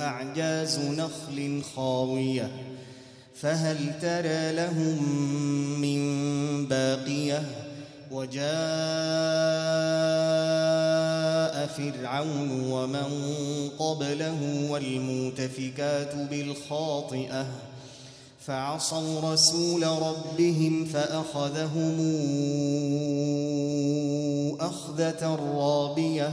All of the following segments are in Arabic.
أعجاز نخل خاوية فهل ترى لهم من باقية؟ وجاء فرعون ومن قبله والمؤتفكات بالخاطئة فعصوا رسول ربهم فأخذهم أخذة رابية.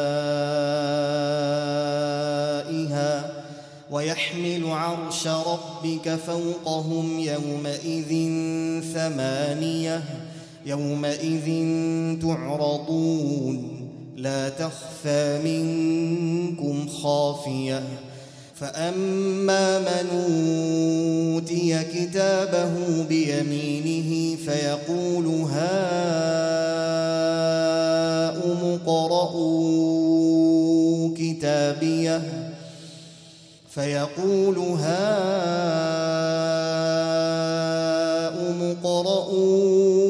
ربك فوقهم يومئذ ثمانية يومئذ تعرضون. لا تخفى منكم خافية. فأما من أوتي كتابه بيمينه فيقول هاؤم فيقول هاؤم اقرءوا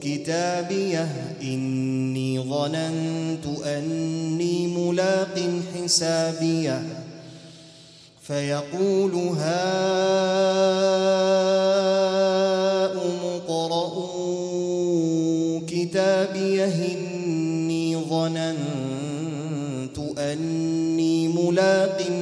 كتابيه إني ظننت أني ملاق حسابيه فيقول هاؤم اقرءوا كتابيه إني ظننت أني ملاق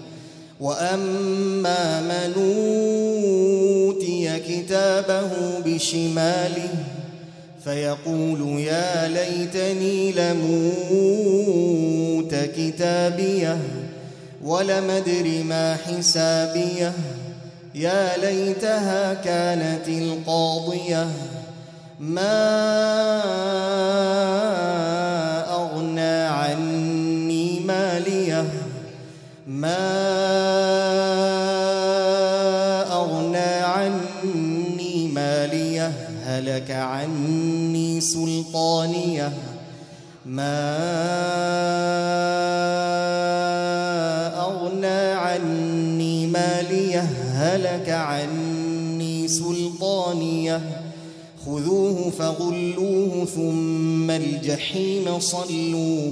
وأما من أوتي كتابه بشماله فيقول يا ليتني لموت كتابيه ولم ادر ما حسابيه يا ليتها كانت القاضيه ما عني مالية هلك عني سلطانية. ما أغنى عني مالية هلك عني سلطانية. خذوه فغلوه ثم الجحيم صلوه.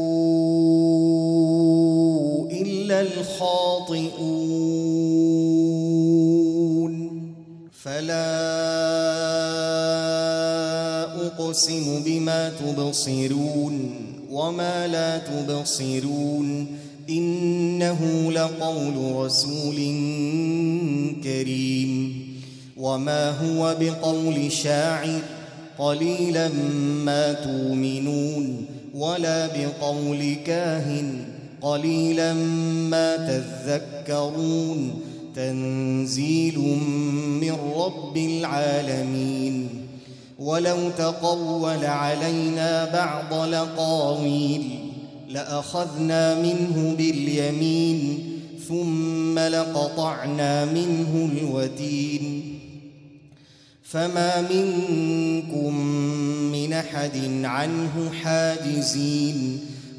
الخاطئون. فلا أقسم بما تبصرون وما لا تبصرون. إنه لقول رسول كريم. وما هو بقول شاعر قليلا ما تؤمنون ولا بقول كاهن قليلا ما تذكرون تنزيل من رب العالمين. ولو تقول علينا بعض لقاويل لأخذنا منه باليمين ثم لقطعنا منه الوتين. فما منكم من أحد عنه حاجزين.